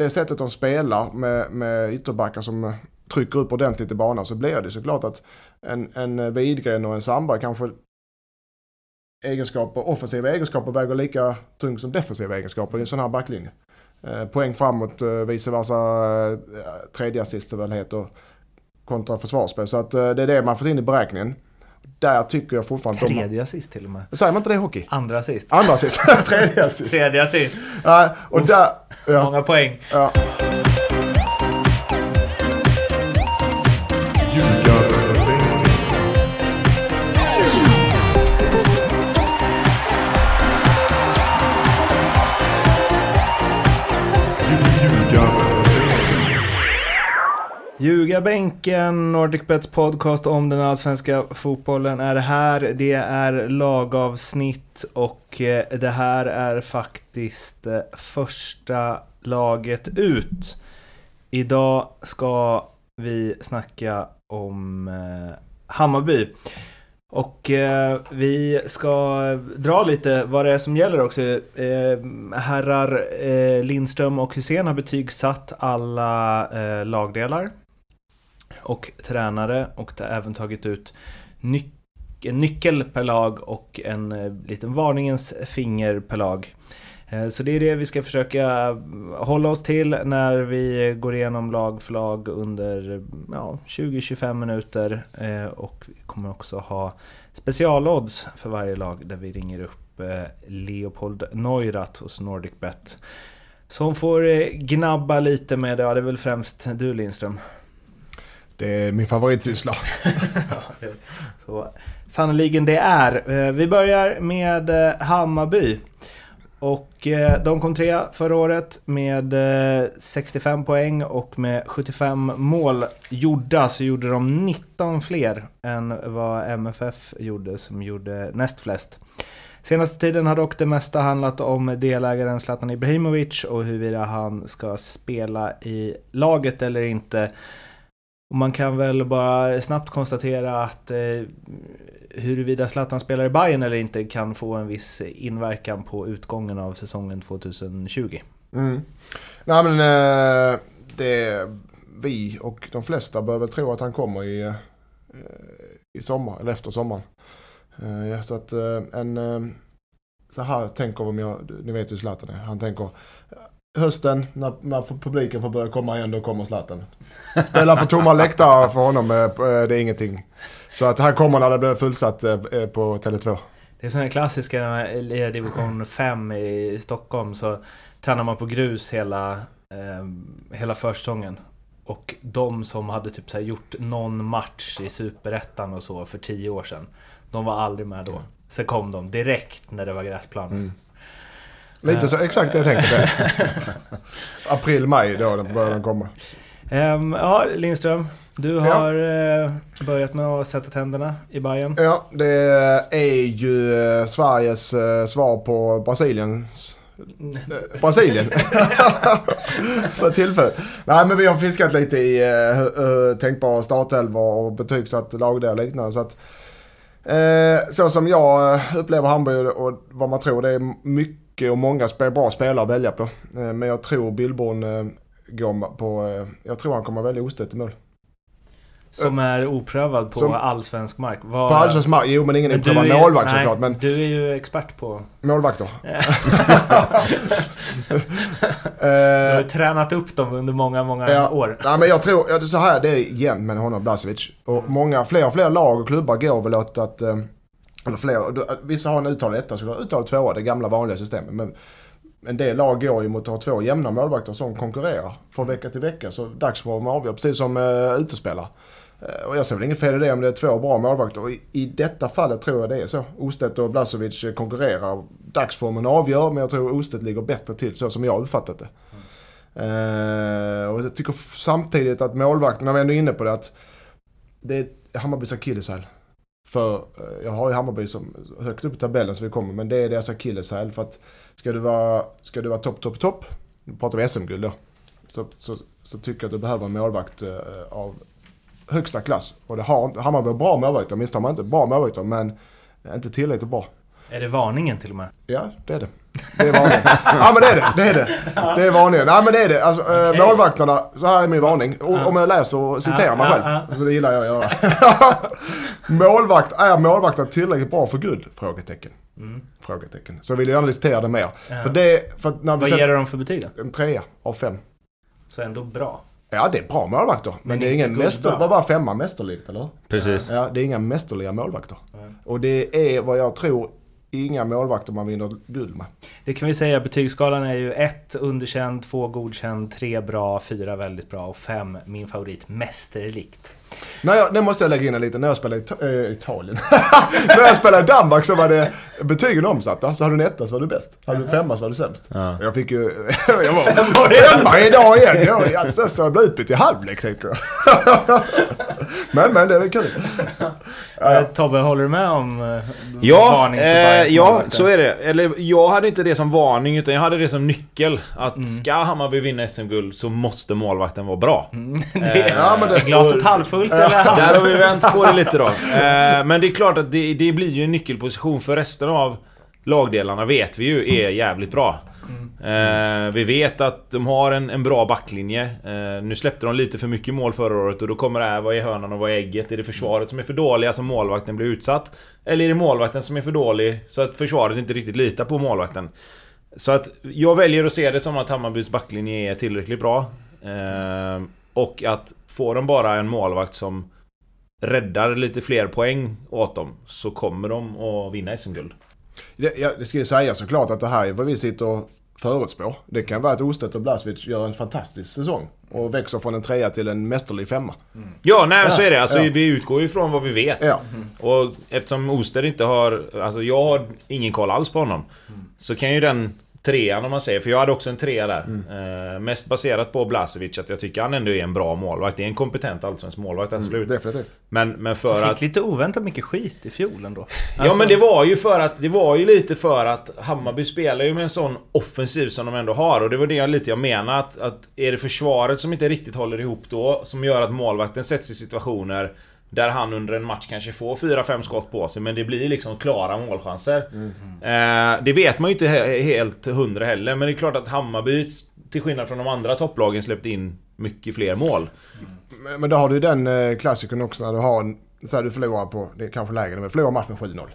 det sättet de spelar med, med ytterbackar som trycker upp ordentligt i banan så blir det såklart att en, en Widgren och en Sandberg kanske egenskaper, offensiva egenskaper väger lika tungt som defensiva egenskaper i en sån här backlinje. Eh, poäng framåt, eh, vice versa, eh, tredje assist väl heter, kontra försvarsspel. Så att eh, det är det man får in i beräkningen. Där tycker jag fortfarande... Tredje de... assist till och med. Säger man inte det i hockey? Andra assist. Andra assist. Tredje assist. Tredje assist. Ja, och där... Ja. Många poäng. Ja. Ljugarbänken, NordicBets podcast om den allsvenska fotbollen är här. Det är lagavsnitt och eh, det här är faktiskt eh, första laget ut. Idag ska vi snacka om eh, Hammarby. Och eh, vi ska dra lite vad det är som gäller också. Eh, herrar eh, Lindström och Hussein har betygsatt alla eh, lagdelar och tränare och det har även tagit ut ny en nyckel per lag och en eh, liten varningens finger per lag. Eh, så det är det vi ska försöka eh, hålla oss till när vi går igenom lag för lag under ja, 20-25 minuter. Och vi kommer också ha specialodds för varje lag där vi ringer upp Leopold Neurath hos NordicBet. Som får gnabba lite med, ja det är väl främst du Lindström? Det är min favoritsyssla. Så, sannoliken det är. Eh, vi börjar med eh, Hammarby. Och eh, de kom tre förra året med 65 poäng och med 75 mål gjorda så gjorde de 19 fler än vad MFF gjorde som gjorde näst flest. Senaste tiden har dock det mesta handlat om delägaren Zlatan Ibrahimovic och huruvida han ska spela i laget eller inte. Och man kan väl bara snabbt konstatera att eh, huruvida Zlatan spelar i Bayern eller inte kan få en viss inverkan på utgången av säsongen 2020. Mm. Nej men eh, det, vi och de flesta bör väl tro att han kommer i, eh, i sommar, eller efter sommaren. Eh, så att eh, en, eh, så här tänker om jag, ni vet hur Zlatan är, han tänker hösten när, när publiken får börja komma igen, då kommer Zlatan. Spela på tomma läktare för honom, eh, det är ingenting. Så att han kommer när det blir fullsatt eh, på Tele2. Det är sådana klassiska när division 5 i Stockholm så tränar man på grus hela, eh, hela försäsongen. Och de som hade typ så gjort någon match i Superettan och så för tio år sedan. De var aldrig med då. Sen kom de direkt när det var gräsplan. Mm. Lite så, exakt det jag tänkte. April, maj då börjar den komma. Um, ja, Lindström. Du har ja. uh, börjat med att sätta tänderna i Bayern. Ja, det är ju uh, Sveriges uh, svar på Brasiliens Brasilien. För tillfället. Nej men vi har fiskat lite i uh, tänkbara startelvor och betygsatt lagdelar och liknande. Så, att, uh, så som jag upplever Hamburg och vad man tror det är mycket mycket och många bra spelare att välja på. Eh, men jag tror Billborn eh, går på... Eh, jag tror han kommer välja Ostedt i mål. Som är oprövad på som, allsvensk mark. Var, på allsvensk mark? Jo men ingen oprövad målvakt såklart. Men, du är ju expert på... Målvakter. du har tränat upp dem under många, många ja, år. Ja, men jag tror, så här det är igen med honom Blasevic. Och många, fler och fler lag och klubbar går väl åt att eller fler. Vissa har en uttalad etta, så uttalad tvåa, det gamla vanliga systemet. Men en del lag går ju mot att ha två jämna målvakter som konkurrerar från vecka till vecka. Så dagsform avgör, precis som uh, utespelare. Uh, och jag ser väl inget fel i det om det är två bra målvakter. Och i, i detta fallet tror jag det är så. Ostedt och Blasovic eh, konkurrerar. Dagsformen avgör, men jag tror Ostedt ligger bättre till så som jag uppfattat det. Mm. Uh, och jag tycker samtidigt att målvakten, när vi ändå är inne på det, att det är Hammarbys akilleshäl. För eh, jag har ju Hammarby som högt upp i tabellen som vi kommer, men det är deras akilleshäl. För att ska du vara, ska du vara topp, topp, topp, nu pratar vi SM-guld då, så, så, så, tycker jag att du behöver en målvakt eh, av högsta klass. Och det har Hammarby har bra målvakter, minst har man inte bra målvakter, men inte tillräckligt bra. Är det varningen till och med? Ja, det är det. Det är varningen. Ja men det är det. Det är det. Det är varningen. Nej men det är det. Alltså, okay. Målvakterna, så här är min varning. Och, om jag läser och citerar mig själv. Så det gillar jag att göra. Målvakt, är målvakten tillräckligt bra för guld? Frågetecken. Mm. Frågetecken. Så vill jag gärna listera det mer. Ja. För det, för när vi Vad ger du dem för betyg då? En trea av fem. Så ändå bra? Ja, det är bra målvakter. Men, men det är ingen mäster... Var bara femma mästerligt, eller Precis. Ja, det är inga mästerliga målvakter. Mm. Och det är vad jag tror inga målvakter man vinner guld med. Det kan vi säga, betygsskalan är ju 1 underkänd, 2 godkänd, 3 bra, 4 väldigt bra och 5 min favorit mästerligt. När jag, nu måste jag lägga in en liten, när jag spelade i äh, Italien. när jag spelade i Danmark så var det betygen omsatta. Så hade du en etta så var du bäst. Hade du en femma så var du sämst. Ja. Jag fick ju... jag var femma idag igen. Jag, så, så jag blev utbytt i halvlek tänker jag. men men det är väl kul. Ja. Tobbe, håller du med om eh, ja, varning eh, Ja, så är det. Eller jag hade inte det som varning utan jag hade det som nyckel. Att mm. ska Hammarby vinna SM-guld så måste målvakten vara bra. Mm. det, eh, ja, men det, är glaset halvfullt eller? Där har vi vänt på det lite då. Eh, men det är klart att det, det blir ju en nyckelposition för resten av lagdelarna vet vi ju är jävligt bra. Mm. Eh, vi vet att de har en, en bra backlinje. Eh, nu släppte de lite för mycket mål förra året och då kommer det här, vad är hönan och vad är ägget? Är det försvaret som är för dåliga som målvakten blir utsatt? Eller är det målvakten som är för dålig så att försvaret inte riktigt litar på målvakten? Så att jag väljer att se det som att Hammarbys backlinje är tillräckligt bra. Eh, och att får de bara en målvakt som räddar lite fler poäng åt dem så kommer de att vinna SM-guld. Det, jag, det ska ju säga såklart att det här är vad vi sitter och förutspår. Det kan vara att Ostedt och Blasevic gör en fantastisk säsong och växer från en trea till en mästerlig femma. Mm. Ja, nej ja, så är det. Alltså, ja. Vi utgår ju från vad vi vet. Ja. Och eftersom Ostedt inte har... Alltså jag har ingen koll alls på honom. Mm. Så kan ju den trean om man säger, för jag hade också en trea där. Mm. Eh, mest baserat på Blasevic, att jag tycker han ändå är en bra målvakt. Det är en kompetent allsvensk målvakt, mm, absolut. Mm, definitivt. Men, men för han fick att... lite oväntat mycket skit i fjol ändå. Alltså... Ja men det var ju för att, det var ju lite för att Hammarby spelar ju med en sån offensiv som de ändå har. Och det var det jag lite jag menade, att, att är det försvaret som inte riktigt håller ihop då, som gör att målvakten sätts i situationer där han under en match kanske får 4-5 skott på sig men det blir liksom klara målchanser. Mm. Eh, det vet man ju inte helt hundra heller men det är klart att Hammarby till skillnad från de andra topplagen släppte in mycket fler mål. Men, men då har du den eh, klassikern också när du har en, så här, du förlorar på, det är kanske lägre, men förlorar match med 7-0.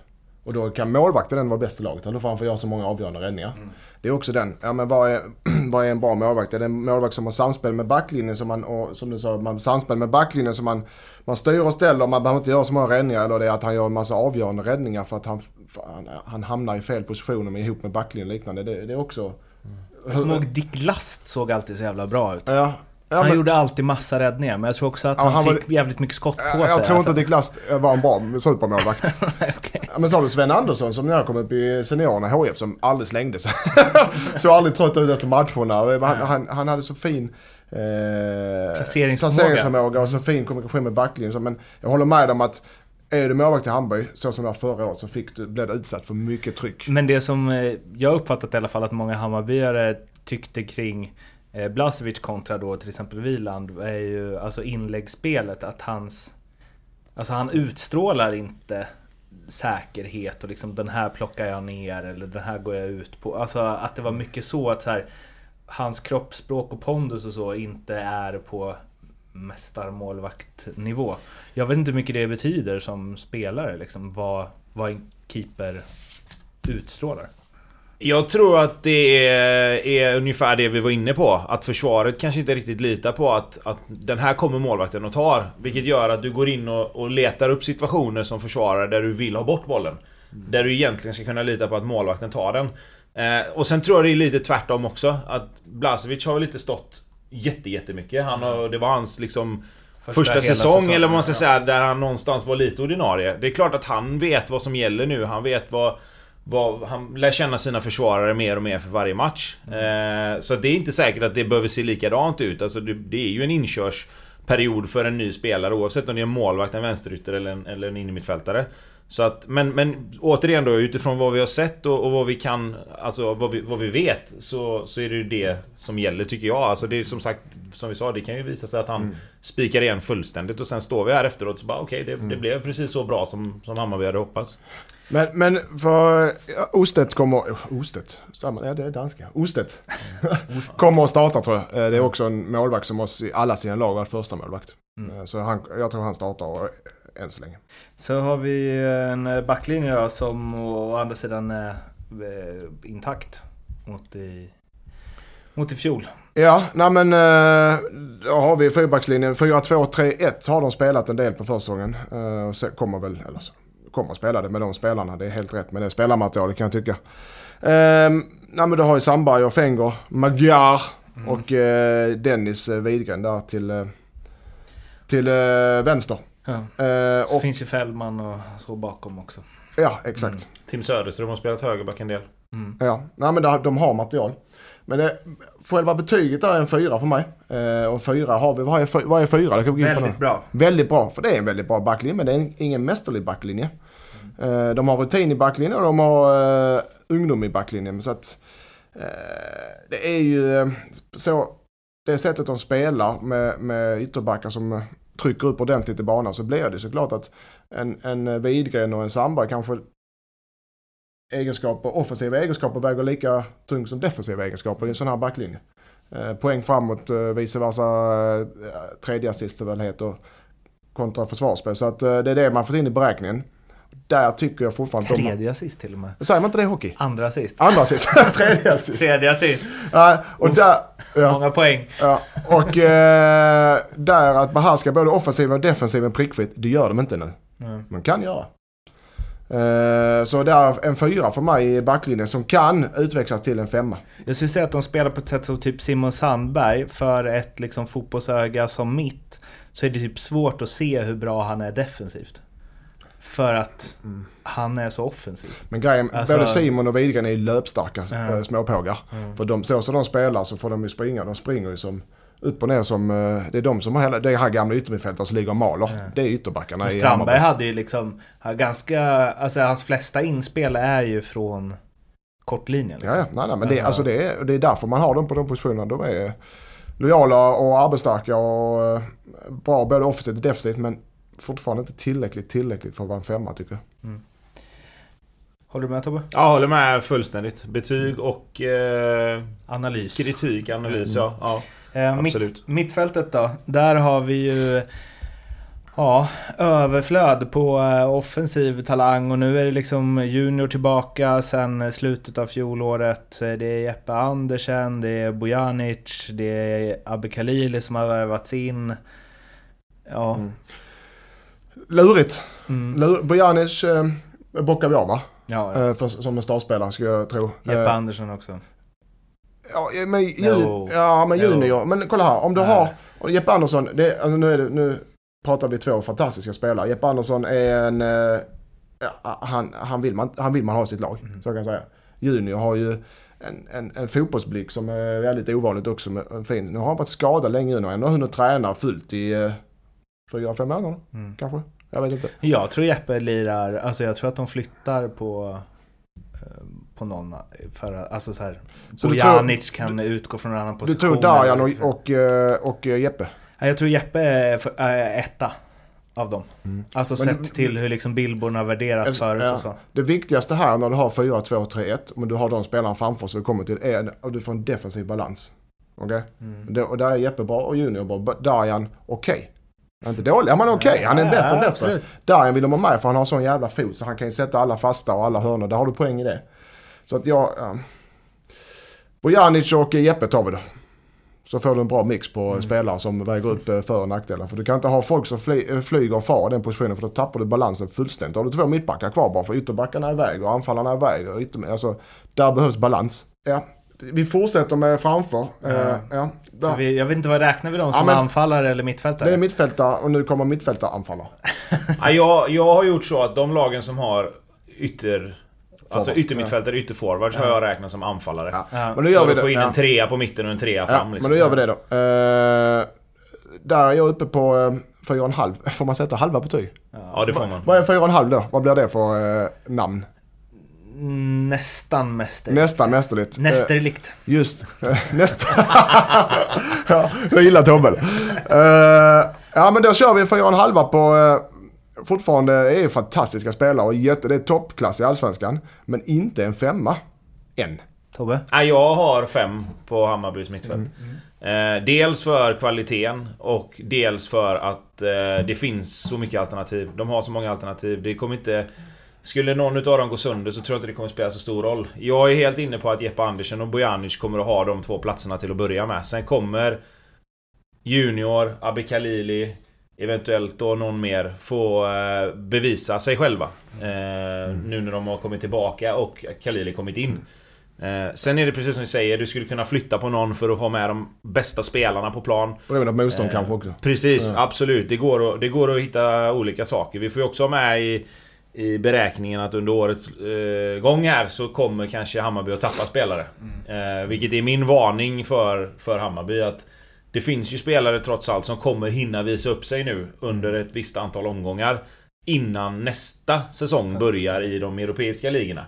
Och då kan målvakten den vara bäst i laget. Då får han få göra så många avgörande räddningar. Mm. Det är också den. Ja men vad är, vad är en bra målvakt? Är det en målvakt som har samspel med backlinjen som man, och som du sa, man samspel med backlinjen som man, man styr och ställer. Man behöver inte göra så många räddningar. Eller det är att han gör en massa avgörande räddningar för att han, för han, han, hamnar i fel positioner med, ihop med backlinjen och liknande. Det, det är också... Mm. Jag kommer ihåg Dick Last såg alltid så jävla bra ut. Ja, Ja, han men... gjorde alltid massa räddningar, men jag tror också att ja, han, han, fick var... jävligt mycket skott på jag, sig. Jag tror inte alltså. att Dick Last var en bra supermålvakt. okay. Men så har du Sven Andersson som när jag kom upp i seniorerna HF som aldrig slängde sig. så aldrig trött ut efter matcherna. Han, han, han hade så fin eh, placeringsförmåga. placeringsförmåga och så fin kommunikation med backlinjen. Men jag håller med om att är du målvakt i Hamburg, så som det var förra året, så fick du, blev du utsatt för mycket tryck. Men det som eh, jag uppfattat i alla fall att många Hammarbyare tyckte kring eh, Blasevic kontra då till exempel Wieland är ju alltså inläggsspelet att hans... Alltså han utstrålar inte säkerhet och liksom den här plockar jag ner eller den här går jag ut på. Alltså att det var mycket så att så här, hans kroppsspråk och pondus och så inte är på mästarmålvaktnivå. Jag vet inte hur mycket det betyder som spelare, liksom, vad, vad en keeper utstrålar. Jag tror att det är, är, ungefär det vi var inne på. Att försvaret kanske inte riktigt litar på att, att den här kommer målvakten och tar. Vilket gör att du går in och, och letar upp situationer som försvarare där du vill ha bort bollen. Mm. Där du egentligen ska kunna lita på att målvakten tar den. Eh, och sen tror jag det är lite tvärtom också. Att Blasevic har väl inte stått jätte, jättemycket. Han har, det var hans liksom... Första, första säsong, säsong, eller vad man ska ja. säga, där han någonstans var lite ordinarie. Det är klart att han vet vad som gäller nu. Han vet vad vad, han lär känna sina försvarare mer och mer för varje match. Mm. Eh, så det är inte säkert att det behöver se likadant ut. Alltså det, det, är ju en inkörsperiod för en ny spelare oavsett om det är en målvakt, en vänsterytter eller en, eller en innermittfältare. Så att, men, men återigen då utifrån vad vi har sett och, och, vad vi kan, alltså vad vi, vad vi vet så, så är det ju det som gäller tycker jag. Alltså det är som sagt, som vi sa, det kan ju visa sig att han mm. spikar igen fullständigt och sen står vi här efteråt och så bara okej, okay, det, mm. det blev precis så bra som, som Hammarby hade hoppats. Men, men för ja, Ostet kommer... Ostet? Samma, ja, det är danska. Ostet. kommer att starta tror jag. Eh, Det är också en målvakt som har i alla sina lag varit första målvakt. Mm. Eh, Så han, jag tror han startar eh, än så länge. Så har vi en backlinje då som å andra sidan är intakt mot i, mot i fjol. Ja, nej men då har vi fyrbackslinjen. 4-2-3-1 har de spelat en del på försäsongen. Och så kommer väl, eller så, kommer att spela det med de spelarna. Det är helt rätt med det spelarmaterialet kan jag tycka. Eh, nej men då har ju Sandberg och Fenger, Magyar och eh, Dennis Widgren där till, eh, till eh, vänster. Ja. Eh, och, finns ju Fällman och så bakom också. ja, exakt. Tim Söderström har spelat högerback en del. Mm. Ja, nej men de, de har material. Men det, själva betyget är en fyra för mig. Eh, och fyra har vi, vad är, fyra? Det kan vi. Väldigt bra. Väldigt bra, för det är en väldigt bra backlinje, men det är en, ingen mästerlig backlinje. Eh, de har rutin i backlinjen och de har eh, ungdom i backlinjen. Så att eh, det är ju så, det sättet de spelar med, med ytterbackar som trycker upp ordentligt i banan så blir det såklart att en, en Widgren och en Sandberg kanske egenskaper, offensiva egenskaper väger lika tungt som defensiva egenskaper i en sån här backlinje. Poäng framåt, vice versa, tredje assist väl heter, kontra försvarsspel. Så att det är det man får in i beräkningen. Där tycker jag fortfarande. Tredje assist till och med. Säger man inte det i hockey? Andra assist. Andra assist. tredje assist. Tredje assist. Ja, och där... Ja, Många poäng. ja, och eh, där att behärska både offensiven och defensiven prickfritt, det gör de inte nu. Mm. Man kan göra. Eh, så det är en fyra för mig i backlinjen som kan utvecklas till en femma. Jag skulle säga att de spelar på ett sätt som typ Simon Sandberg, för ett liksom fotbollsöga som mitt, så är det typ svårt att se hur bra han är defensivt. För att Mm. han är så offensiv. Men grejen, Alltså- både Simon och Widgren är ju löpstarka Ja. äh, småpågar. För de, så som de spelar så får de ju springa. De springer ju som upp och ner som... eh, det är de som har hela... Det är här gamla yttermittfältare som ligger och maler. Ja. Det är ytterbackarna Men i Strandberg Hammarby. hade ju liksom ganska, alltså hans flesta inspel är ju från kortlinjen. Liksom. Ja. Nej, nej, men det, alltså det, är, det är därför man har dem på de positionerna. De är lojala och arbetsstarka och eh, bra både offensivt och defensivt. Men fortfarande inte tillräckligt, tillräckligt för att vara en femma tycker jag. Håller du med Tobbe? Jag håller med fullständigt. Betyg och eh, Analys. kritik, analys ja. ja. Eh, Absolut. mitt, mittfältet då? Där har vi ju ja, överflöd på eh, offensiv talang och nu är det liksom Junior tillbaka sen slutet av fjolåret. Eh, Det är Jeppe Andersen, det är Bojanic, det är Abbe Khalili som har värvats in. Ja. Mm. Lurigt. Mm. Lur, Bojanic eh, bockar vi av va? Ja, ja. Eh, för, som en startspelare skulle jag tro. Jeppe Eh, Andersson också. Ja, men, jun, Jo. ja, men junior. Men kolla här, om du Nej. har... Jeppe Andersson, det, alltså nu, är det, nu pratar vi två fantastiska spelare. Jeppe Andersson är en... eh, han, han, vill man, han vill man ha i sitt lag, Mm. så kan jag säga. Junior har ju en, en, en fotbollsblick som är väldigt ovanligt också. Med, fin. Nu har han varit skadad länge nu. Han har hunnit träna fullt i eh, fyra, fem månader Mm. kanske. Jag vet inte. Jag tror Jeppe lirar, alltså jag tror att de flyttar på eh, på någon för att, alltså så här Så du Bojanic kan utgå från en annan Du position. tror Darjan och, och, eh, och eh, Jeppe? Ja, Jag tror Jeppe är, för, etta av dem. Mm. Alltså Men- sett till hur liksom Billborn har värderat Alltså, förut ja. och så. Det viktigaste här när du har 4, 2, 3, 1, men du har de spelarna framför så du kommer till, är att du får en defensiv balans. Okej? Mm. Det- Och där är Jeppe bra och Junior bra. Darjan, okej. Han är Inte dålig, ja, men okej. Han är Ja, bättre och bättre. absolut. Darjan vill de ha med för han har sån jävla fot så han kan ju sätta alla fasta och alla hörnor. Där har du poäng i det. Så att jag... Ja. Bojanic och Jeppe tar vi då. Så får du en bra mix på Mm. spelare som väger upp eh, för och nackdelar. För du kan inte ha folk som fly, eh, flyger och far den positionen för då tappar du balansen fullständigt. Då har du två mittbackar kvar bara för ytterbackarna är iväg och anfallarna är iväg. Och ytter, alltså, där behövs balans. Ja. Vi fortsätter med framför. Ja. Eh, ja. Där. vi, jag vet inte vad räknar vi dem Ja, som men- anfallare eller mittfältare? Det är mittfältare och nu kommer mittfältaranfallare. Ja, jag, jag har gjort så att de lagen som har ytter... Alltså yttermittfältare, ytterforwards har jag räknat som anfallare. Ja. Ja. Men nu gör För vi att det. få in Ja. en trea på mitten och en trea Ja, fram. liksom. men då gör vi det då. Eh, där är jag uppe på eh, 4,5. Får man sätta halva betyg? Ja, det får man. Vad är 4,5 då? Vad blir det för eh, namn? Mm, Nästan mästerligt. Nästan mästerligt. Eh, Nästerligt. just. Eh, nästa. ja, jag gillar Tobbe. Eh, ja men då kör vi 4,5 på, fortfarande är fantastiska spelare och jätte, det är toppklass i Allsvenskan. Men inte en femma. Än. Tobbe? Ja, jag har fem på Hammarbys mittfält. Eh, dels för kvaliteten och dels för att eh, det finns så mycket alternativ. De har så många alternativ. Det kommer inte... Skulle någon utav dem gå sönder så tror jag inte det kommer spela så stor roll. Jag är helt inne på att Jeppe Andersen och Bojanic kommer att ha de två platserna till att börja med. Sen kommer Junior, Abbe Khalili, eventuellt då någon mer få eh, bevisa sig själva. Eh, Nu när de har kommit tillbaka och Khalili kommit in. Eh, sen är det precis som du säger, du skulle kunna flytta på någon för att ha med de bästa spelarna på plan. Beroende på motstånd Eh, kanske också. Precis, absolut. Det går, att, det går att hitta olika saker. Vi får ju också ha med i, i beräkningen att under årets eh, gång här så kommer kanske Hammarby att tappa spelare. Eh, vilket är min varning för, för Hammarby. att Det finns ju spelare trots allt som kommer hinna visa upp sig nu under ett visst antal omgångar. Innan nästa säsong börjar i de europeiska ligorna.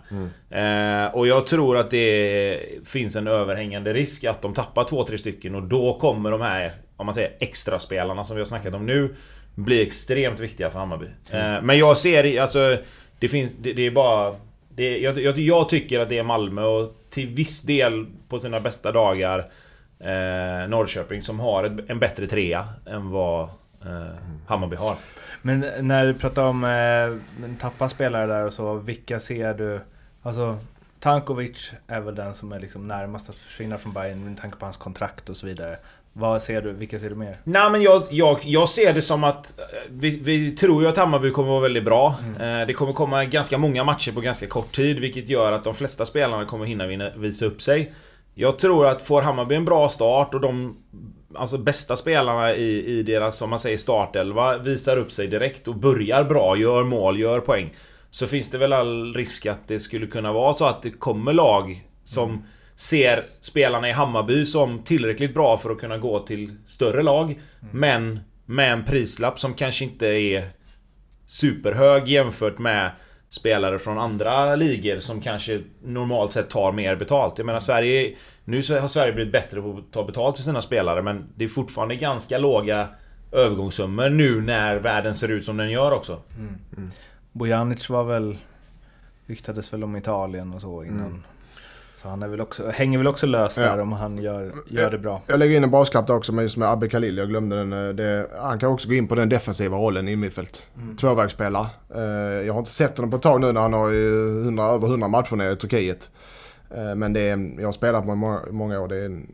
Eh, och jag tror att det finns en överhängande risk att de tappar två, tre stycken och då kommer de här, om man säger extra spelarna som vi har snackat om nu, bli extremt viktiga för Hammarby. Eh, men jag ser, alltså, det finns, det, det är bara... Det, jag, jag, jag tycker att det är Malmö och till viss del på sina bästa dagar eh, Norrköping som har ett, en bättre trea än vad eh, Hammarby har. Men när du pratar om eh, tappa spelare där och så, vilka ser du? Alltså, Tankovic är väl den som är liksom närmast att försvinna från Bayern med tanke på hans kontrakt och så vidare. Vad ser du? Vilka ser du mer? Nej men jag, jag, jag ser det som att eh, vi, vi tror ju att Hammarby kommer vara väldigt bra. Eh, Det kommer komma ganska många matcher på ganska kort tid vilket gör att de flesta spelarna kommer hinna visa upp sig. Jag tror att får Hammarby en bra start och de alltså, bästa spelarna i, i deras, om man säger startelva visar upp sig direkt och börjar bra, gör mål, gör poäng. Så finns det väl all risk att det skulle kunna vara så att det kommer lag som ser spelarna i Hammarby som tillräckligt bra för att kunna gå till större lag. Men med en prislapp som kanske inte är superhög jämfört med spelare från andra ligor som kanske normalt sett tar mer betalt. Jag menar Sverige... Nu så har Sverige blivit bättre på att ta betalt för sina spelare men det är fortfarande ganska låga övergångssummor nu när världen ser ut som den gör också. Bojanic var väl... Ryktades väl om Italien och så innan. Så han är väl också, hänger väl också lös Ja. där om han gör, gör det bra. Jag lägger in en brasklapp där också med, just med Abbe Khalil. Jag glömde den. eh, Det, han kan också gå in på den defensiva rollen i mittfält. Tvåvägsspelare. Eh, Jag har inte sett honom på ett tag nu när han har ju 100, över 100 matcher nere i Turkiet. Eh, Men det är, jag har spelat med många, många år. Det är en,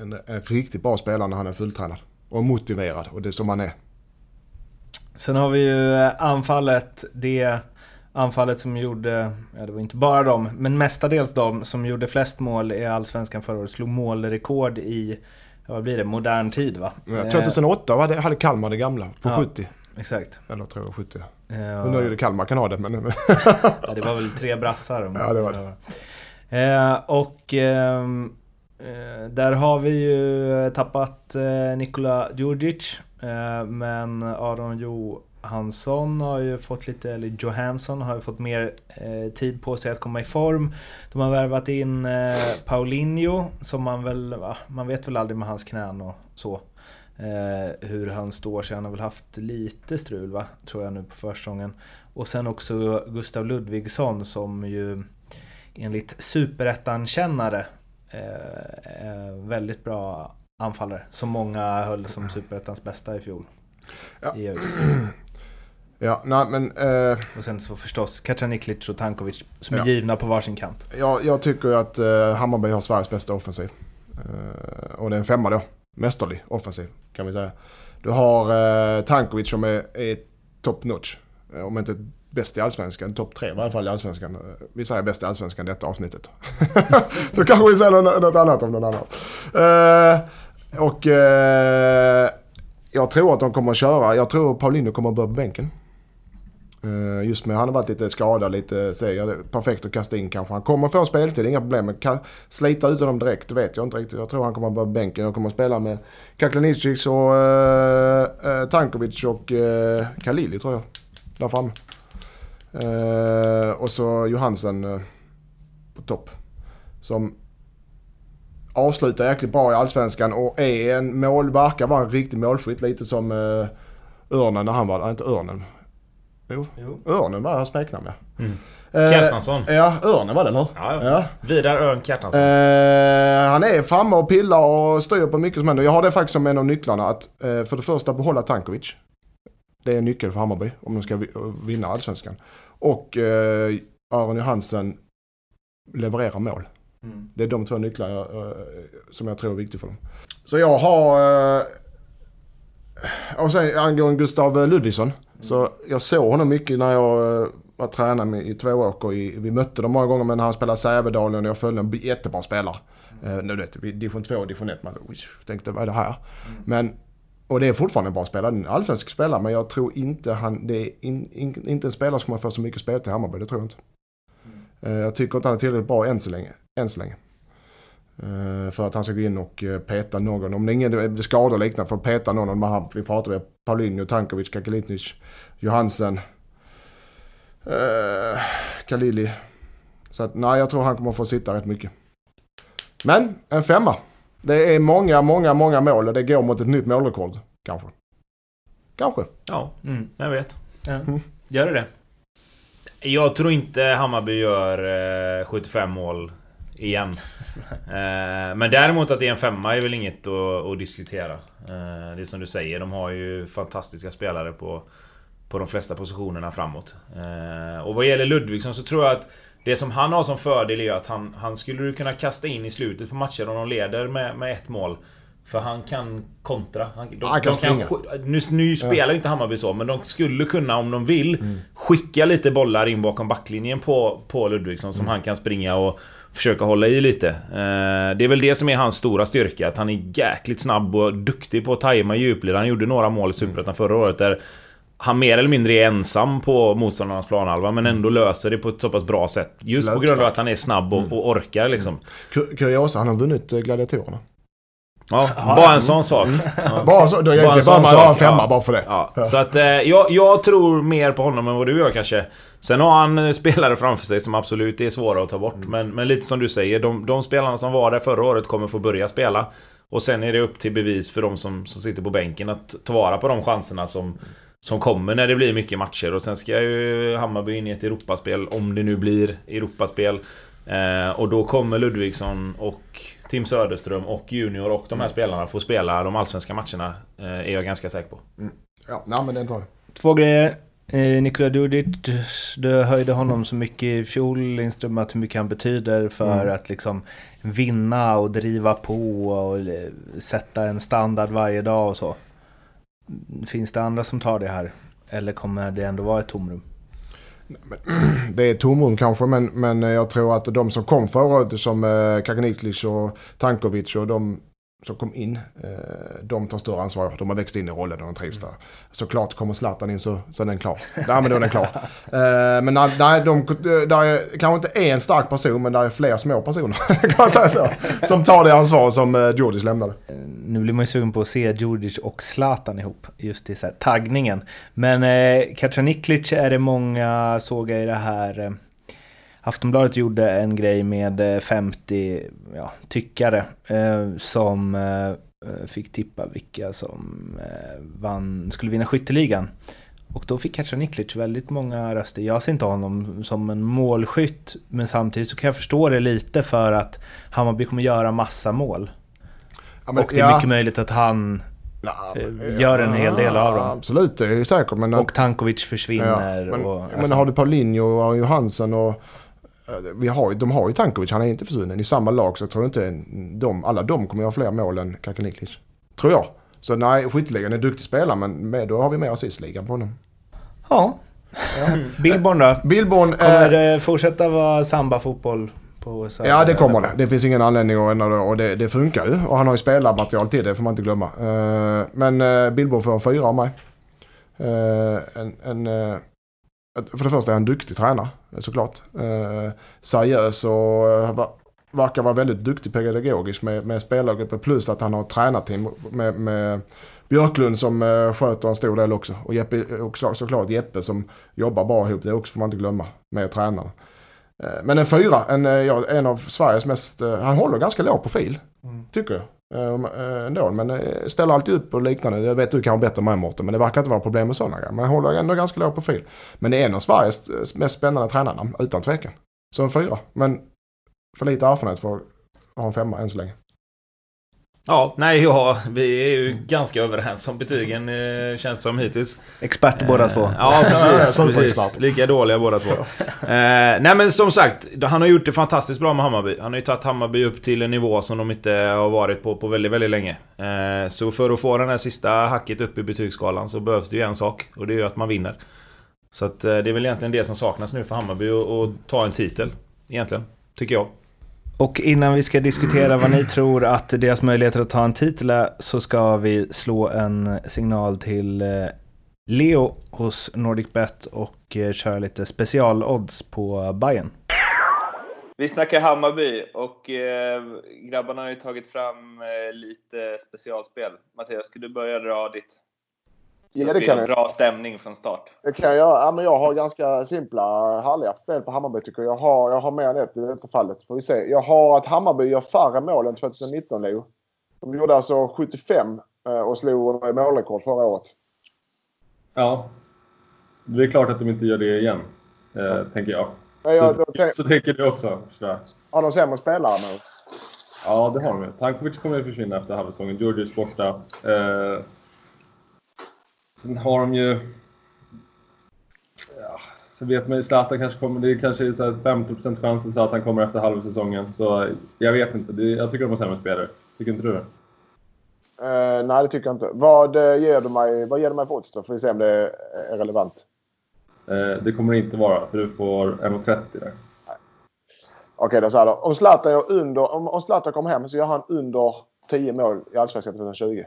en, en riktigt bra spelare när han är fulltränad. Och motiverad. Och det som han är. Sen har vi ju anfallet. Det anfallet som gjorde, ja det var inte bara dem, men mestadels de som gjorde flest mål i Allsvenskan förra året. Slog målrekord i, ja, vad blir det, modern tid va? Ja, 2008 var det, hade Kalmar det gamla. På Ja. 70. Eh, exakt. Eller tror jag 70. Eh, Nu är det Kalmar kan ha det men... Ja, det var väl tre brassar. om- Ja, det var Eh, och ehm, eh, där har vi ju tappat eh, Nikola Djurdjic. Eh, men Aron Johansson har ju fått lite, eller Johansson har ju fått mer eh, tid på sig att komma i form. De har värvat in eh, Paulinho som man väl, va, man vet väl aldrig med hans knän och så. Eh, hur han står sig. Han har väl haft lite strul va, tror jag nu på försäsongen. Och sen också Gustav Ludvigsson som ju enligt superettan-kännare eh, väldigt bra anfallare. Som många höll som superettans bästa i fjol. Ja. Ja, nej men... Eh, Och sen så förstås Kacaniklic och Tankovic som är Ja. givna på varsin kant. jag, jag tycker att eh, Hammarby har Sveriges bästa offensiv. Eh, och det är en femma då. Mästerlig offensiv kan vi säga. Du har eh, Tankovic som är, är top notch. Eh, Om inte bäst i Allsvenskan. Topp tre i alla fall i Allsvenskan. Eh, Vi säger bäst i Allsvenskan detta avsnittet. Så kanske vi säger något, annat om någon annan. Och jag tror att de kommer att köra. Jag tror Paulinho kommer att börja på bänken. Eh, just med han har varit lite skadad, lite seger. Perfekt att kasta in kanske. Han kommer få speltid, inga problem. Men slita ut honom direkt, det vet jag inte riktigt. Jag tror han kommer börja på bänken. Jag kommer att spela med Kaklanicic och uh, Tankovic och uh, Kalili tror jag. Där framme. Eh, och så Johansen eh, på topp. Som avslutar jäkligt bra i Allsvenskan och är en mål, verkar vara en riktig målskytt. Lite som uh, Örnen när han var, nej, inte Örnen. Jo. Jo. Örnen var hans smeknamn ja. Mm. Eh, Kjartansson. Ja, Örnen var det eller? Ja, ja. Ja. Vidar Örn Kjartansson. Eh, han är framme och pillar och styr på mycket som händer. Jag har det faktiskt som en av nycklarna att eh, för det första behålla Tankovic. Det är en nyckel för Hammarby om de ska vi- vinna allsvenskan. Och eh, Aron Johansen levererar mål. Mm. Det är de två nycklarna eh, som jag tror är viktiga för dem. Så jag har... Och sen angående Gustav Ludvigsson. Så jag såg honom mycket när jag eh, var tränare i två år. I, vi mötte dem många gånger men han spelade Sävedalen och jag följde en jättebra spelare. Eh, nu vet vi, division 2 och division 1. Man tänkte vad är det här? Men, och det är fortfarande en bra spelare, en allsvensk spelare. Men jag tror inte han, det är in, in, inte en spelare som kommer få så mycket spel till Hammarby. Det tror jag inte. Eh, jag tycker inte han är tillräckligt bra än så länge. Än så länge. Eh, För att han ska gå in och eh, peta någon. Om det ingen det är skador och liknande för att peta någon. Om han, vi pratar med Paulinho, Tankovic, Kakalinic, Johansen, eh, Kalili. Så att nej, jag tror han kommer få sitta rätt mycket. Men en femma. Det är många, många, många mål och det går mot ett nytt målrekord. Kanske. Kanske. Ja, Mm. jag vet. Ja. Mm. Gör det det? Jag tror inte Hammarby gör eh, 75 mål igen. Eh, men däremot att det är en femma är väl inget att, att diskutera. Eh, det är som du säger, de har ju fantastiska spelare på, på de flesta positionerna framåt. Eh, och vad gäller Ludvigsson så tror jag att det som han har som fördel är att han, han skulle du kunna kasta in i slutet på matcher om de leder med, med ett mål. För han kan kontra. Han, de, Han kan de kan, nu, nu spelar ju inte Hammarby så, men de skulle kunna om de vill skicka lite bollar in bakom backlinjen på, på Ludvigsson som han kan springa och försöka hålla i lite. Eh, det är väl det som är hans stora styrka, att han är jäkligt snabb och duktig på att tajma djupled. Han gjorde några mål i Superettan förra året där han mer eller mindre är ensam på motståndarnas planhalva men ändå löser det på ett så pass bra sätt. Just på grund av Löpstark. att han är snabb och, och orkar liksom. Ku- Kuriosa, han har vunnit eh, gladiatorerna. Ja, bara en sån sak. Ja. Bara så, då Bara en sån bara sak, femma ja. bara för det. Ja, så att eh, jag, jag tror mer på honom än vad du gör kanske. Sen har han eh, spelare framför sig som absolut är svåra att ta bort. Men, men lite som du säger, de, de spelarna som var där förra året kommer få börja spela. Och sen är det upp till bevis för de som, som sitter på bänken att ta vara på de chanserna som, som kommer när det blir mycket matcher. Och sen ska ju Hammarby in i ett Europaspel, om det nu blir Europaspel. Eh, och då kommer Ludvigsson och Tim Söderström och Junior och de här spelarna få spela de allsvenska matcherna. Eh, är jag ganska säker på. Ja, nej men den tar jag. Två grejer. Eh, Nikola Dudic, du höjde honom så mycket i fjol, Lindström, att hur mycket han betyder för Mm. att liksom vinna och driva på och eh, sätta en standard varje dag och så. Finns det andra som tar det här? Eller kommer det ändå vara ett tomrum? Det är tomrum kanske men, men eh, jag tror att de som kom förra året som eh, och Tankovic och de som kom in, eh, de tar större ansvar. De har växt in i rollen och de trivs där. Såklart kommer Zlatan in så, så är den klar. Nej men då är den klar. Eh, men nej, de, där är kanske inte en stark person men där är fler små personer. kan man säga så. Som tar det ansvar som eh, Djurdjic lämnade. Nu blir man ju sugen på att se Djurdjic och Zlatan ihop, just i så här taggningen. Men eh, Kacaniklic är det många, såg jag i det här... Eh, Aftonbladet gjorde en grej med eh, 50 ja, tyckare eh, som eh, fick tippa vilka som eh, vann, skulle vinna skytteligan. Och då fick Kacaniklic väldigt många röster. Jag ser inte honom som en målskytt, men samtidigt så kan jag förstå det lite för att Hammarby kommer göra massa mål. Ja, men- Och det är ja. mycket möjligt att han Ja, eh, gör en hel del av dem. Absolut, det är säkert. Men, och Tankovic försvinner. Ja, men, och, men alltså, har du Paulinho och Johansen och... eh, Vi har, de har ju Tankovic, han är inte försvunnen. I samma lag så tror jag inte de, alla de kommer göra fler mål än Kakanitlic. Tror jag. Så nej, skytteligan är en duktig spelare men med, då har vi med assistligan på honom. Ja. Billborn då? Billborn... Kommer Eh, det fortsätta vara samba-fotboll? På här- ja det kommer det. Det finns ingen anledning att ändra det och det, det funkar ju. Och han har ju spelarmaterial till det får man inte glömma. Eh, men eh, Billborn får en fyra av mig. Eh, en, en, eh, för det första är han en duktig tränare eh, såklart. Eh, seriös och eh, verkar vara väldigt duktig pedagogisk med, med spelargrupper plus att han har ett tränarteam med, med Björklund som eh, sköter en stor del också. Och, Jeppe, och såklart Jeppe som jobbar bra ihop det också får man inte glömma med tränarna. Eh, Men en fyra, en, eh, en av Sveriges mest... eh, Han håller ganska låg profil. Mm. Tycker jag. Ändå, men ställer alltid upp och liknande. Jag vet du kan bättre än mig Mårten, men det verkar inte vara problem med sådana grejer. Men han håller ändå ganska låg profil. Men det är en av Sveriges mest spännande tränarnamn, utan tvekan. Så en fyra. Men för lite erfarenhet för att ha en femma än så länge. Ja, nej, ja, vi är ju ganska överens om betygen eh, känns som hittills. Expert båda Eh, två. Ja, Ja, precis. precis. Lika dåliga båda två. eh, nej men som sagt, han har gjort det fantastiskt bra med Hammarby. Han har ju tagit Hammarby upp till en nivå som de inte har varit på på väldigt, väldigt länge. Eh, så för att få den här sista hacket upp i betygsskalan så behövs det ju en sak. Och det är ju att man vinner. Så att det är väl egentligen det som saknas nu för Hammarby att ta en titel. Egentligen. Tycker jag. Och innan vi ska diskutera vad ni tror att deras möjligheter att ta en titel är så ska vi slå en signal till eh, Leo hos NordicBet och eh, köra lite specialodds på Bayern. Vi snackar Hammarby och eh, grabbarna har ju tagit fram eh, lite specialspel. Mattias, ska du börja dra ditt? Så Ja, det kan har jag. bra stämning från start. Det kan jag göra. Ja, men jag har ganska simpla, härliga spel på Hammarby tycker jag. Jag har, jag har mer än ett i detta fallet. Får vi se. Jag har att Hammarby gör färre mål än 2019, Leo. De gjorde alltså 75 eh, och slog målrekord förra året. Ja. Det är klart att de inte gör det igen, eh, tänker jag. Men jag, så, tänk, så tänker du också, förstår jag. har de sämre spelare nu? Ja, det har de ju. Tankovic kommer ju försvinna efter halvsäsongen. Georgios borta. Eh, sen har de ju... Ja, så vet man ju Zlatan kanske kommer. Det är kanske är så här 50% chans att han kommer efter halvsäsongen. Så jag vet inte. Det, jag tycker de har sämre spelare. Tycker inte du det? Eh, nej, det tycker jag inte. Vad, eh, ger du mig, vad ger du mig för odds då? Får vi se om det är relevant. Eh, det kommer det inte vara, för du får 1,30 där. Okej, då så här då. Om Zlatan, under, om, om Zlatan kommer hem så gör han under 10 mål i Allsvenskan 2020.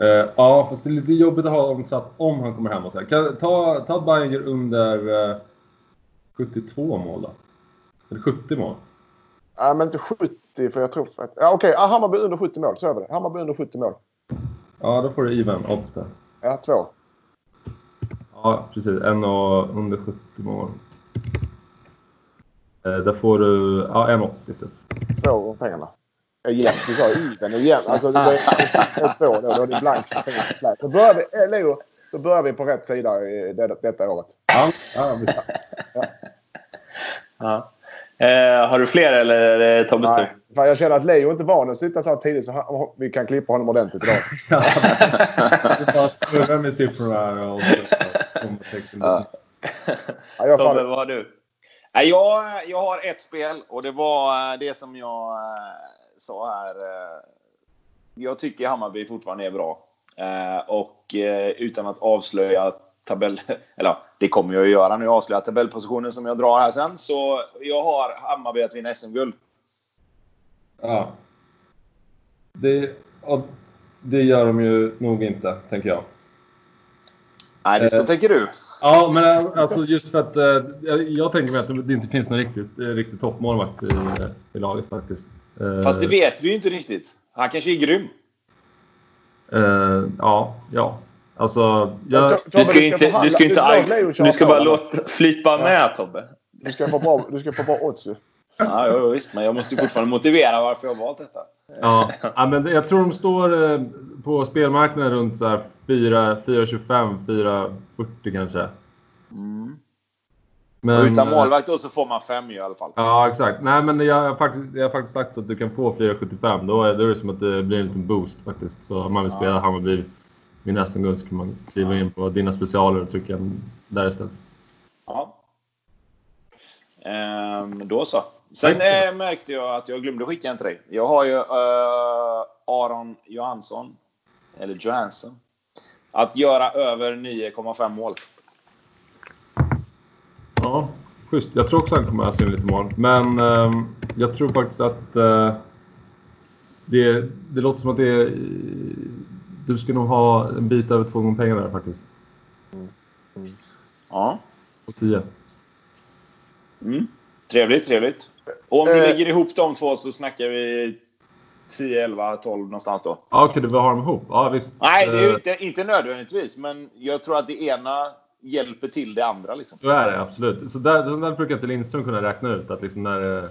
Eh, ja, fast det är lite jobbigt att ha om, så att, om han kommer hem och så här. Kan, ta, ta Bayern under eh, 72 mål då. Eller 70 mål. Nej, men inte 70 för jag tror... Att, ja, Okej, ah, Hammarby under 70 mål. Så vi det. Hammarby under 70 mål. Ja, då får du even odds där. Ja, två. Ja, precis. En och under 70 mål. Eh, där får du ja, 1,80 typ. Två gånger pengarna. Ja, Igen. Du sa even igen. Alltså, det är det är två då. Då är det blankt. Så börjar vi, eh, Leo, då börjar vi på rätt sida i det, detta året. Ja, ja. Ja. Eh, har du fler eller är det Tobbes tur? Jag känner att Leo inte är van att sitta så här tidigt så han, vi kan klippa honom ordentligt idag. Ja, Vi bara snurrar med siffrorna och så. Ja. Ja, jag, Tobbe, vad har du? Nej, jag, jag har ett spel och det var eh, det som jag eh, sa här. eh, Jag tycker Hammarby fortfarande är bra. Eh, och eh, utan att avslöja tabell... Eller det kommer jag att göra när jag avslöjar tabellpositionen som jag drar här sen. Så jag har Hammarby att vinna SM-guld. Ja. Det, det gör de ju nog inte, tänker jag. Nej, det så Eh. tänker du. Ja, men alltså just för att eh, jag, tänker mig att det inte finns någon riktigt, riktigt toppmålvakt i, i laget faktiskt. Eh, Fast det vet vi ju inte riktigt. Han kanske är grym. eh, ja, ja. Alltså, jag, Tobbe, Du ska, inte, förhandla- du ska inte Leo köra Du ska bara låta flyta med Tobbe. Du ska få bra, du ska få bra odds ju. Ja, jo, visst, men jag måste ju fortfarande motivera varför jag har valt detta. ja, ja, men jag tror de står eh, på spelmarknaden runt så här 4, 4,25, 4,40 kanske. Mm. Men, utan eh, målvakt då så får man fem ju i alla fall. Ja, exakt. Nej, men jag har faktiskt, jag har faktiskt sagt så att du kan få 4,75. Då är, då är det som att det blir en liten boost faktiskt. Så om man vill spela Hammarby vid SM-guld så kan man kliva in på dina specialer och trycka där istället. Ja. Ehm, då så. Sen eh, märkte jag att jag glömde skicka en till dig. Jag har ju eh, Aron Johansson. Eller Johansson. Att göra över 9,5 mål. Ja, schysst. Jag tror också han kommer att se lite mål. Men ehm, jag tror faktiskt att eh, det, det låter som att det är... Du ska nog ha en bit över två gånger pengarna där faktiskt. Ja. På 10. Mm. Trevligt, trevligt. Och om du Eh. lägger ihop de två så snackar vi 10, 11, 12 någonstans då. Ja, du vill ha dem ihop? Ja, visst. Nej, det är ju Eh, inte, inte nödvändigtvis. Men jag tror att det ena hjälper till det andra. Liksom. Så är det absolut. Så där, så där brukar inte Lindström kunna räkna ut att liksom när, det-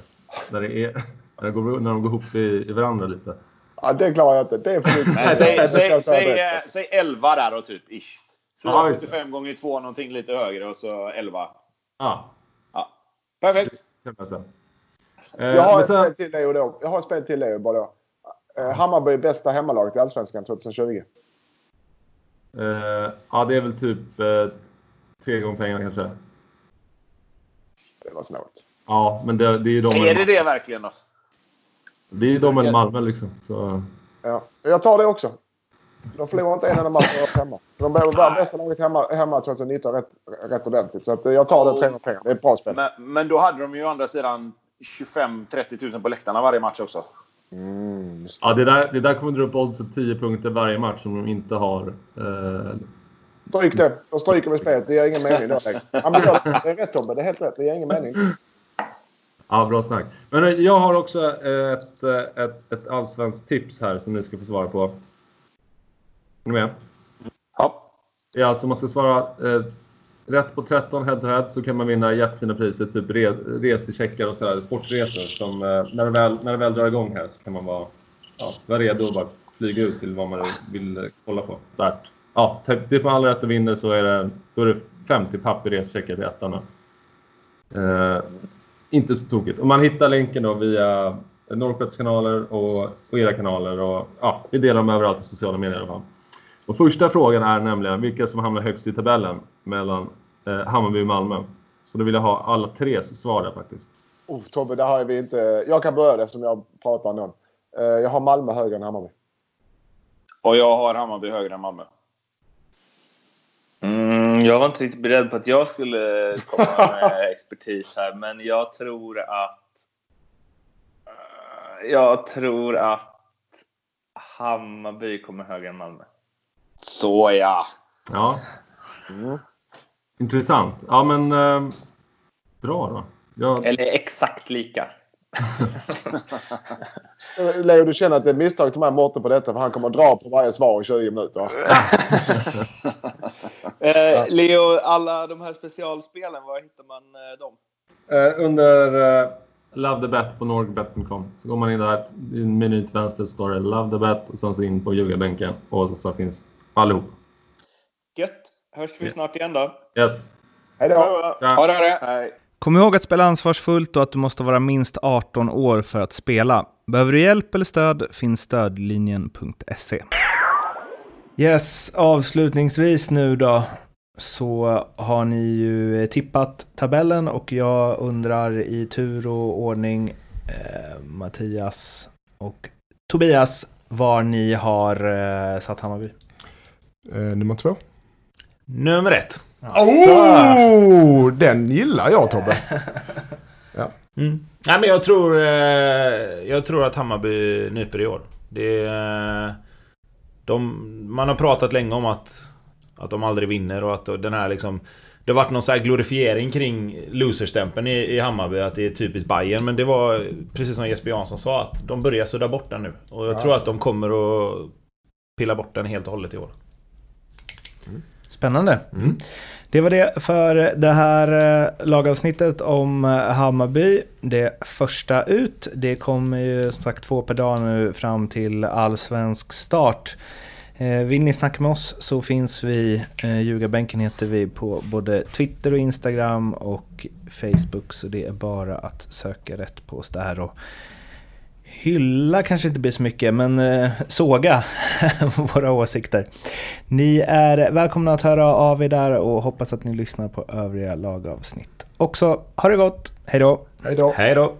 när, det är, när, det går, när de går ihop i, i varandra lite. Ja, det klarar jag inte. Det är för mycket. Men säg, säg, säg, eh, säg 11 där då, typ. Ish. Just det. 475 gånger 2, någonting lite högre och så 11. Ja, Ja. Perfekt. Eh, Jag har ett sen- spel till Leo då. Jag har ett spel till Leo bara då. Eh, Hammarby bästa hemmalaget i Allsvenskan 2020. Eh, ja, det är väl typ eh, tre gånger pengarna kanske. Det var snålt. Ja, men det, det är ju de Är det det verkligen då? det är ju de eller Malmö liksom. Så, Ja. Jag tar det också. De förlorar inte en enda match hemma. De var bästa laget hemma, hemma 2019 rätt, rätt ordentligt. Så att jag tar det 300 pengar. Det är ett bra spel. Men, men då hade de ju å andra sidan 25-30 000 på läktarna varje match också. Mm, just ja, det, där, det där kommer dra upp oddset 10 punkter varje match som de inte har. Eh, Stryk det. Då stryker vi spelet. Det ger ingen mening då längre. Ja, men det är rätt Tobbe. Det är helt rätt. Det ger ingen mening. ja, bra snack. Men eh, jag har också ett, eh, ett, ett allsvenskt tips här som ni ska få svara på. Är ni med? Ja. Ja, alltså man ska svara eh, rätt på 13 head to head så kan man vinna jättefina priser, typ re, resecheckar och sådär, sportresor. Som, eh, när, det väl, när det väl drar igång här så kan man vara, ja, vara redo och bara flyga ut till vad man vill eh, kolla på. Värt. Ja, det på alla rätt att vinna så är det, då är det 50 papp i resecheckar till ettan. Eh, inte så tokigt. Och man hittar länken då via Norrbets kanaler och, och era kanaler. Och, ja, vi delar dem överallt i sociala medier i alla fall. Och första frågan är nämligen vilka som hamnar högst i tabellen mellan eh, Hammarby och Malmö. Så då vill jag ha alla tres svar där faktiskt. Oh, Tobbe, där har vi inte... Jag kan börja det eftersom jag pratar någon. Eh, Jag har Malmö högre än Hammarby. Och jag har Hammarby högre än Malmö. Mm, jag var inte riktigt beredd på att jag skulle komma med expertis här, men jag tror att... eh, Jag tror att Hammarby kommer högre än Malmö. Så ja. Ja. Intressant. Ja men eh, bra då. Jag, Eller exakt lika. Leo, du känner att det är ett misstag att ta med Mårten på detta för han kommer att dra på varje svar i 20 minuter. Eh, Leo, alla de här specialspelen, var hittar man eh, dem? eh, under eh, Love the Bet på norgbet.com så går man in där. I en meny till vänster står det Love the Bet och sen så in på ljugarbänken och så, så finns allihop. Gött! Hörs vi snart igen då? Yes. Hej då! Ha det! det. Hej. Kom ihåg att spela ansvarsfullt och att du måste vara minst 18 år för att spela. Behöver du hjälp eller stöd finns stödlinjen.se. Yes, avslutningsvis nu då så har ni ju tippat tabellen och jag undrar i tur och ordning eh, Mattias och Tobias var ni har eh, satt Hammarby. Eh, nummer två. Nummer ett. Oh! Den gillar jag Tobbe. Mm. Nej men jag tror... Eh, jag tror att Hammarby nyper i år. Det är... De, man har pratat länge om att... Att de aldrig vinner och att den här liksom... Det har varit någon så glorifiering kring loserstämpeln i, i Hammarby, att det är typiskt Bayern Men det var precis som Jesper Jansson sa, att de börjar sudda bort den nu. Och jag tror att de kommer att pilla bort den helt och hållet i år. Spännande. Det var det för det här eh, lagavsnittet om eh, Hammarby. Det första ut. Det kommer ju som sagt två per dag nu fram till allsvensk start. Eh, Vill ni snacka med oss så finns vi, Ljugarbänken heter vi på både Twitter och Instagram och Facebook. Så det är bara att söka rätt på oss där. Och hylla kanske inte blir så mycket, men eh, såga våra åsikter. Ni är välkomna att höra av er där och hoppas att ni lyssnar på övriga lagavsnitt. Också, ha det gott, hej då! Hej då. Hej då!